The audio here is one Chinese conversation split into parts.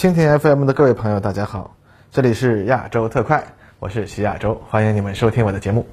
蜻蜓 FM 的各位朋友，大家好，这里是亚洲特快，我是徐亚洲，欢迎你们收听我的节目。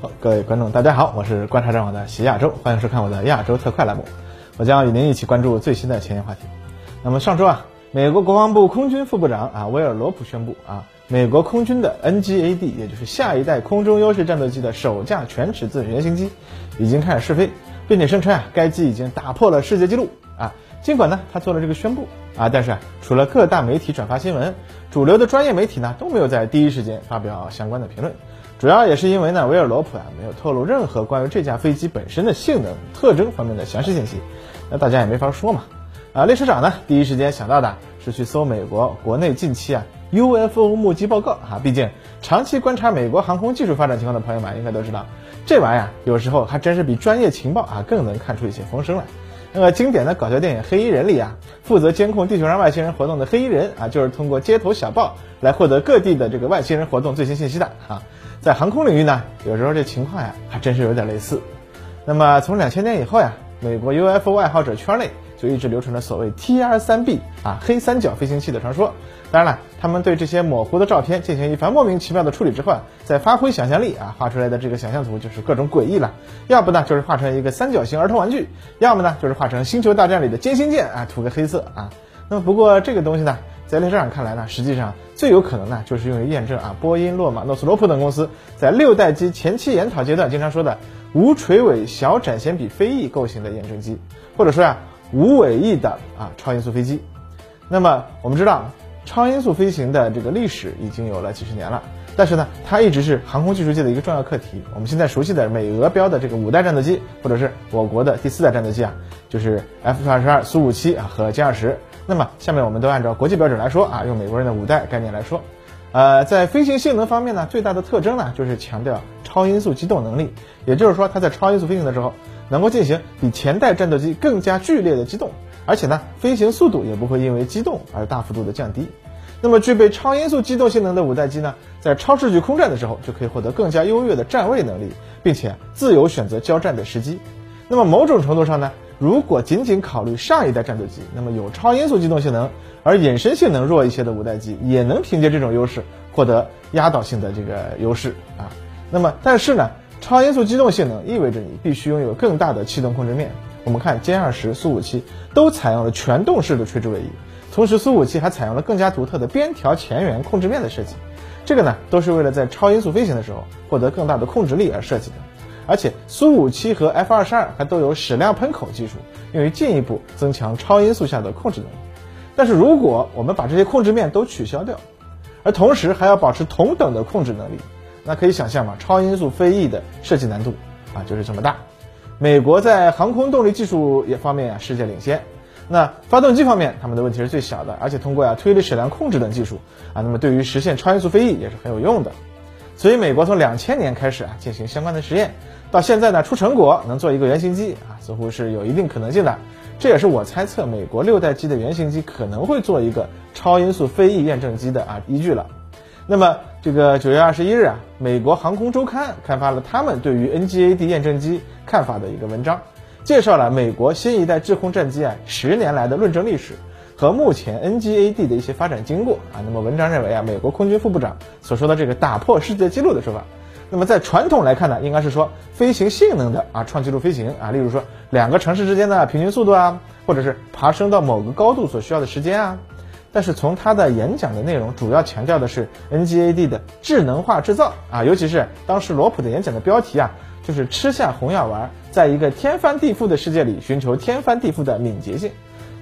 好，各位观众，大家好，我是观察者网的徐亚洲，欢迎收看我的亚洲特快栏目，我将与您一起关注最新的前沿话题。那么上周啊，美国国防部空军副部长啊威尔罗普宣布啊，美国空军的 NGAD，也就是下一代空中优势战斗机的首架全尺寸原型机已经开始试飞，并且声称啊，该机已经打破了世界纪录啊。尽管呢，他做了这个宣布啊，但是啊，除了各大媒体转发新闻，主流的专业媒体呢都没有在第一时间发表相关的评论。主要也是因为呢，维尔罗普啊没有透露任何关于这架飞机本身的性能特征方面的详细信息，那大家也没法说嘛。啊，列车长呢第一时间想到的是去搜美国国内近期啊 UFO 目击报告啊，毕竟长期观察美国航空技术发展情况的朋友们应该都知道，这玩意儿有时候还真是比专业情报啊更能看出一些风声来。那个经典的搞笑电影《黑衣人》里啊，负责监控地球上外星人活动的黑衣人啊，就是通过街头小报来获得各地的这个外星人活动最新信息的啊。在航空领域呢，有时候这情况呀，还真是有点类似。那么从两千年以后呀，美国 UFO 爱好者圈内就一直流传着所谓 TR-3B 啊黑三角飞行器的传说。当然了，他们对这些模糊的照片进行一番莫名其妙的处理之后啊，再发挥想象力啊，画出来的这个想象图就是各种诡异了。要不呢，就是画成一个三角形儿童玩具；要么呢，就是画成《星球大战》里的歼星舰啊，涂个黑色啊。那么不过这个东西呢？在列车长看来呢，实际上最有可能呢，就是用于验证啊，波音、洛马、诺斯罗普等公司在六代机前期研讨阶段经常说的无垂尾小展弦比飞翼构型的验证机，或者说呀，无尾翼的啊超音速飞机。那么我们知道，超音速飞行的这个历史已经有了几十年了，但是呢，它一直是航空技术界的一个重要课题。我们现在熟悉的美俄标的这个五代战斗机，或者是我国的第四代战斗机啊，就是 F 二十二、苏五七啊和歼二十。那么下面我们都按照国际标准来说啊，用美国人的五代概念来说，呃，在飞行性能方面呢，最大的特征呢就是强调超音速机动能力，也就是说它在超音速飞行的时候，能够进行比前代战斗机更加剧烈的机动，而且呢，飞行速度也不会因为机动而大幅度的降低。那么具备超音速机动性能的五代机呢，在超视距空战的时候就可以获得更加优越的站位能力，并且自由选择交战的时机。那么某种程度上呢？如果仅仅考虑上一代战斗机，那么有超音速机动性能而隐身性能弱一些的五代机，也能凭借这种优势获得压倒性的这个优势啊。那么，但是呢，超音速机动性能意味着你必须拥有更大的气动控制面。我们看歼二十、苏五七都采用了全动式的垂直尾翼，同时苏五七还采用了更加独特的边条前缘控制面的设计，这个呢，都是为了在超音速飞行的时候获得更大的控制力而设计的。而且苏五七和 F 二十二还都有矢量喷口技术，用于进一步增强超音速下的控制能力。但是如果我们把这些控制面都取消掉，而同时还要保持同等的控制能力，那可以想象嘛，超音速飞翼的设计难度啊就是这么大。美国在航空动力技术也方面啊世界领先，那发动机方面他们的问题是最小的，而且通过呀推力矢量控制等技术啊，那么对于实现超音速飞翼也是很有用的。所以美国从两千年开始啊进行相关的实验。到现在呢，出成果能做一个原型机啊，似乎是有一定可能性的。这也是我猜测美国六代机的原型机可能会做一个超音速飞翼验证机的啊依据了。那么这个九月二十一日啊，美国航空周刊刊发了他们对于 NGAD 验证机看法的一个文章，介绍了美国新一代制空战机啊十年来的论证历史和目前 NGAD 的一些发展经过啊。那么文章认为啊，美国空军副部长所说的这个打破世界纪录的说法。那么在传统来看呢，应该是说飞行性能的啊创纪录飞行啊，例如说两个城市之间的平均速度啊，或者是爬升到某个高度所需要的时间啊。但是从他的演讲的内容，主要强调的是 NGAD 的智能化制造啊，尤其是当时罗普的演讲的标题啊，就是吃下红药丸，在一个天翻地覆的世界里寻求天翻地覆的敏捷性。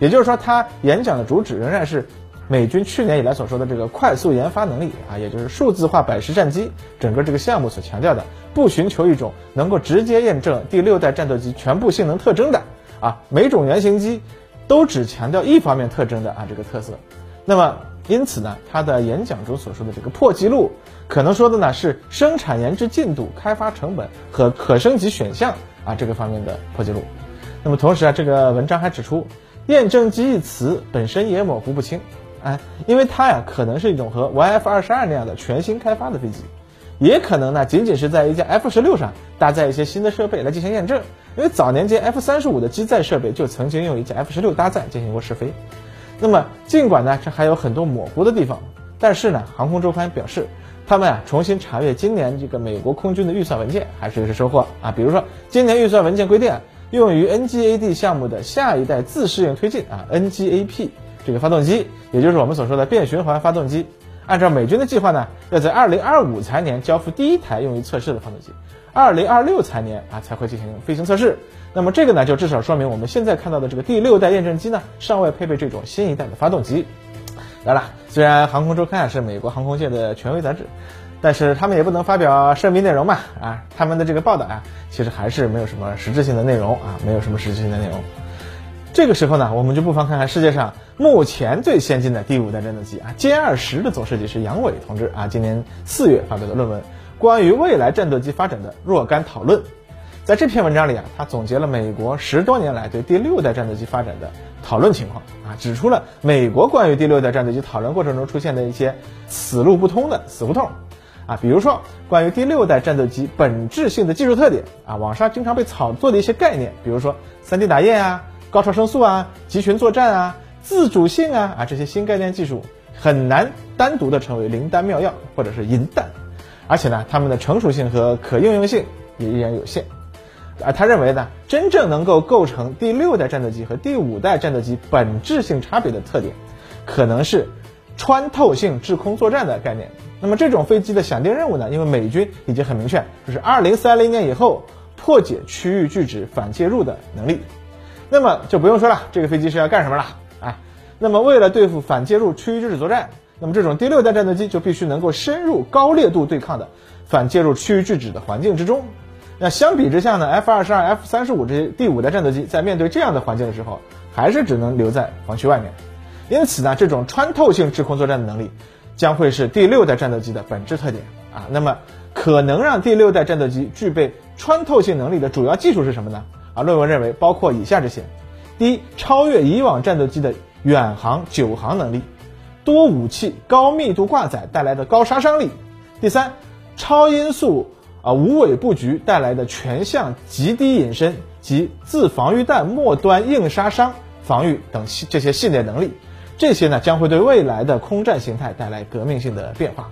也就是说，他演讲的主旨仍然是。美军去年以来所说的这个快速研发能力啊，也就是数字化百式战机整个这个项目所强调的，不寻求一种能够直接验证第六代战斗机全部性能特征的啊，每种原型机都只强调一方面特征的啊这个特色。那么因此呢，他的演讲中所说的这个破纪录，可能说的呢是生产研制进度、开发成本和可升级选项啊这个方面的破纪录。那么同时啊，这个文章还指出，验证机一词本身也模糊不清。哎，因为它呀可能是一种和 YF 二十二那样的全新开发的飞机，也可能呢仅仅是在一架 F 十六上搭载一些新的设备来进行验证，因为早年间 F 三十五的机载设备就曾经用一架 F 十六搭载进行过试飞。那么尽管呢这还有很多模糊的地方，但是呢航空周刊表示，他们啊重新查阅今年这个美国空军的预算文件还是有些收获啊，比如说今年预算文件规定啊，用于 NGAD 项目的下一代自适应推进啊 NGAP 这个发动机，也就是我们所说的变循环发动机。按照美军的计划呢，要在二零二五财年交付第一台用于测试的发动机，二零二六财年啊才会进行飞行测试。那么这个呢，就至少说明我们现在看到的这个第六代验证机呢，尚未配备这种新一代的发动机。当然，虽然《航空周刊》是美国航空界的权威杂志，但是他们也不能发表声明内容嘛啊，他们的这个报道啊，其实还是没有什么实质性的内容啊，没有什么实质性的内容。这个时候呢，我们就不妨看看世界上目前最先进的第五代战斗机啊歼二十的总设计师杨伟同志啊，今年四月发表的论文《关于未来战斗机发展的若干讨论》。在这篇文章里啊，他总结了美国十多年来对第六代战斗机发展的讨论情况啊，指出了美国关于第六代战斗机讨论过程中出现的一些死路不通的死胡同啊，比如说关于第六代战斗机本质性的技术特点啊，网上经常被炒作的一些概念，比如说 3D 打印啊。高超声速啊，集群作战啊，自主性啊啊，这些新概念技术很难单独的成为灵丹妙药或者是银弹，而且呢，它们的成熟性和可应用性也依然有限。而他认为呢，真正能够构成第六代战斗机和第五代战斗机本质性差别的特点，可能是穿透性制空作战的概念。那么这种飞机的响定任务呢，因为美军已经很明确，就是二零三零年以后破解区域拒止反介入的能力。那么就不用说了，这个飞机是要干什么了啊？那么为了对付反介入区域拒止作战，那么这种第六代战斗机就必须能够深入高烈度对抗的反介入区域拒止的环境之中。那相比之下呢，F 二十二、F 三十五这些第五代战斗机在面对这样的环境的时候，还是只能留在防区外面。因此呢，这种穿透性制空作战的能力将会是第六代战斗机的本质特点啊。那么可能让第六代战斗机具备穿透性能力的主要技术是什么呢？啊，论文认为包括以下这些：第一，超越以往战斗机的远航、久航能力；多武器、高密度挂载带来的高杀伤力；第三，超音速啊无尾布局带来的全向极低隐身及自防御弹末端硬杀伤防御等系这些系列能力。这些呢将会对未来的空战形态带来革命性的变化。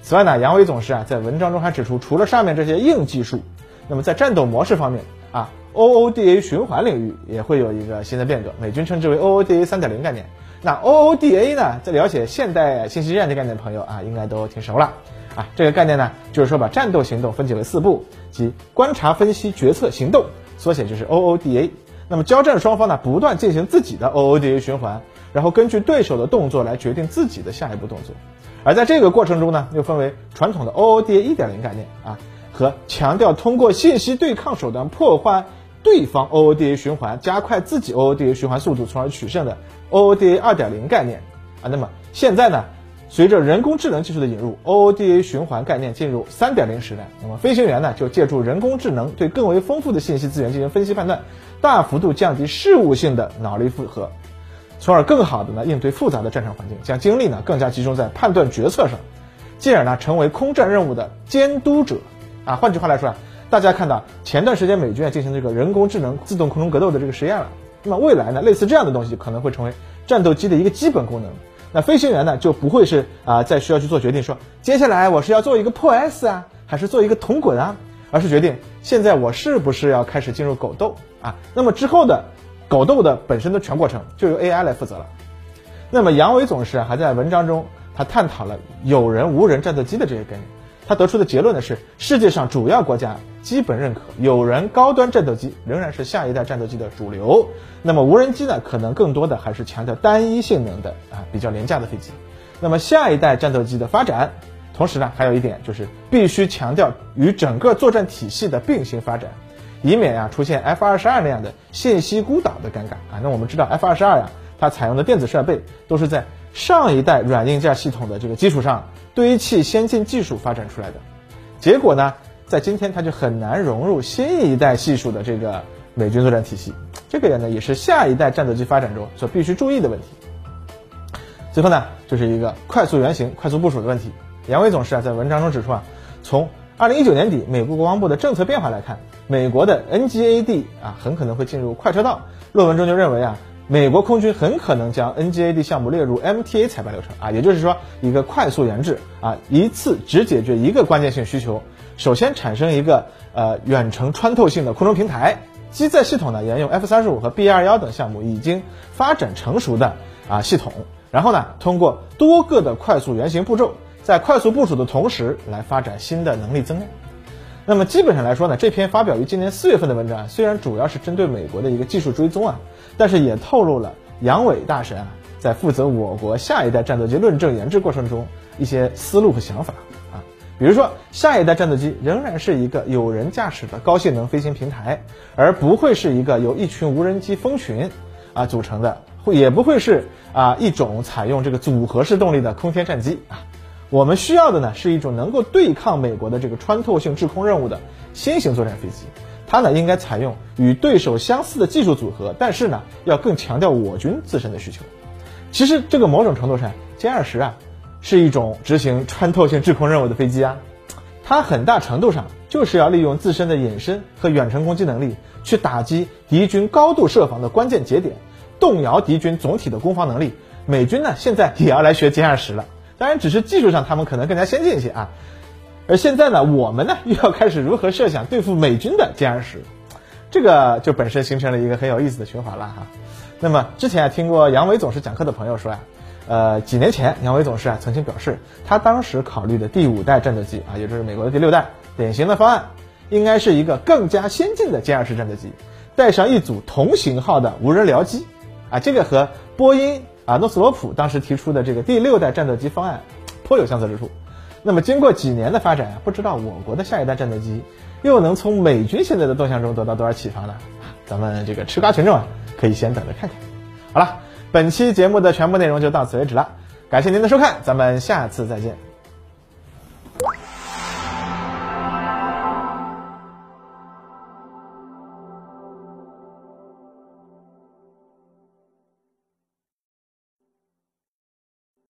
此外呢，杨伟总师啊在文章中还指出，除了上面这些硬技术，那么在战斗模式方面啊。OODA 循环领域也会有一个新的变革，美军称之为 OODA 三点零概念。那 OODA 呢，在了解现代信息战这概念的朋友啊，应该都挺熟了啊。这个概念呢，就是说把战斗行动分解为四步，即观察、分析、决策、行动，缩写就是 OODA。那么交战双方呢，不断进行自己的 OODA 循环，然后根据对手的动作来决定自己的下一步动作。而在这个过程中呢，又分为传统的 OODA 一点零概念啊，和强调通过信息对抗手段破坏。对方 OODA 循环加快自己 OODA 循环速度，从而取胜的 OODA 二点零概念啊。那么现在呢，随着人工智能技术的引入，OODA 循环概念进入三点零时代。那么飞行员呢，就借助人工智能对更为丰富的信息资源进行分析判断，大幅度降低事务性的脑力负荷，从而更好的呢应对复杂的战场环境，将精力呢更加集中在判断决策上，进而呢成为空战任务的监督者啊。换句话来说啊。大家看到前段时间美军啊进行这个人工智能自动空中格斗的这个实验了，那么未来呢，类似这样的东西可能会成为战斗机的一个基本功能。那飞行员呢就不会是啊再需要去做决定，说接下来我是要做一个破 S 啊，还是做一个铜滚啊，而是决定现在我是不是要开始进入狗斗啊？那么之后的狗斗的本身的全过程就由 AI 来负责了。那么杨伟总师还在文章中他探讨了有人无人战斗机的这些概念。他得出的结论呢是，世界上主要国家基本认可有人高端战斗机仍然是下一代战斗机的主流。那么无人机呢，可能更多的还是强调单一性能的啊比较廉价的飞机。那么下一代战斗机的发展，同时呢还有一点就是必须强调与整个作战体系的并行发展，以免呀出现 F 二十二那样的信息孤岛的尴尬啊。那我们知道 F 二十二呀，它采用的电子设备都是在上一代软硬件系统的这个基础上。堆砌先进技术发展出来的，结果呢，在今天它就很难融入新一代系数的这个美军作战体系，这个呢也是下一代战斗机发展中所必须注意的问题。最后呢，就是一个快速原型、快速部署的问题。杨伟总师啊在文章中指出啊，从二零一九年底美国国防部的政策变化来看，美国的 NGAD 啊很可能会进入快车道。论文中就认为啊，美国空军很可能将 NGAD 项目列入 MTA 采办流程啊，也就是说一个快速研制啊，一次只解决一个关键性需求，首先产生一个呃远程穿透性的空中平台，机载系统呢沿用 F 三十五和 B 二幺等项目已经发展成熟的啊系统，然后呢通过多个的快速原型步骤，在快速部署的同时来发展新的能力增量。那么基本上来说呢，这篇发表于今年四月份的文章，虽然主要是针对美国的一个技术追踪啊，但是也透露了杨伟大神啊在负责我国下一代战斗机论证研制过程中一些思路和想法。比如说，下一代战斗机仍然是一个有人驾驶的高性能飞行平台，而不会是一个由一群无人机蜂群啊组成的，会也不会是啊一种采用这个组合式动力的空天战机啊。我们需要的呢是一种能够对抗美国的这个穿透性制空任务的新型作战飞机，它呢应该采用与对手相似的技术组合，但是呢要更强调我军自身的需求。其实这个某种程度上，歼二十啊是一种执行穿透性制空任务的飞机啊，它很大程度上就是要利用自身的隐身和远程攻击能力去打击敌军高度设防的关键节点，动摇敌军总体的攻防能力。美军呢现在也要来学歼二十了。当然，只是技术上他们可能更加先进一些啊，而现在呢，我们呢又要开始如何设想对付美军的歼二十，这个就本身形成了一个很有意思的循环了哈。那么之前啊听过杨伟总师讲课的朋友说呀，呃，几年前杨伟总师啊曾经表示，他当时考虑的第五代战斗机啊，也就是美国的第六代典型的方案，应该是一个更加先进的歼二十战斗机，带上一组同型号的无人僚机啊，这个和波音。啊，诺斯罗普当时提出的这个第六代战斗机方案颇有相似之处。那么经过几年的发展啊，不知道我国的下一代战斗机又能从美军现在的动向中得到多少启发呢？咱们这个吃瓜群众啊，可以先等着看看。好了，本期节目的全部内容就到此为止了，感谢您的收看，咱们下次再见。